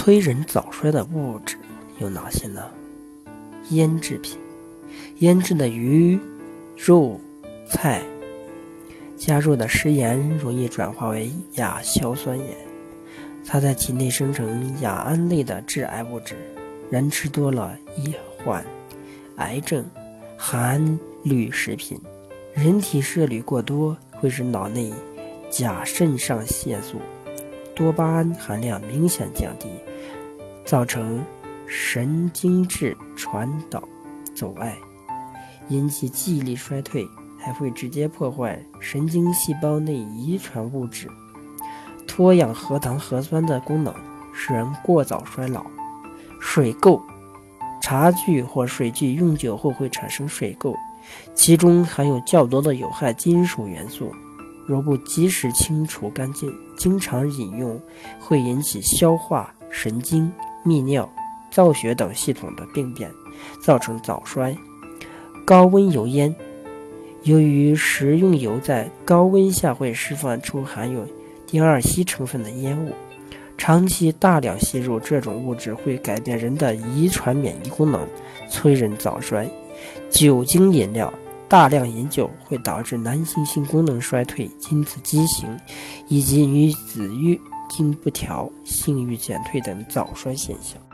催人早衰的物质有哪些呢？腌制品，腌制的鱼、肉、菜，加入的食盐容易转化为亚硝酸盐，它在体内生成亚胺类的致癌物质，人吃多了易患癌症。含铝食品，人体摄铝过多会使脑内甲肾上腺素、多巴胺含量明显降低。造成神经质传导阻碍，引起记忆力衰退，还会直接破坏神经细胞内遗传物质脱氧核糖核酸的功能，使人过早衰老。水垢，茶具或水具用久后会产生水垢，其中含有较多的有害金属元素，若不及时清除干净，经常饮用会引起消化、神经。泌尿、造血等系统的病变，造成早衰。高温油烟，由于食用油在高温下会释放出含有丁二烯成分的烟雾，长期大量吸入这种物质会改变人的遗传免疫功能，催人早衰。酒精饮料，大量饮酒会导致男性性功能衰退、精子畸形，以及女子欲。经不调、性欲减退等早衰现象。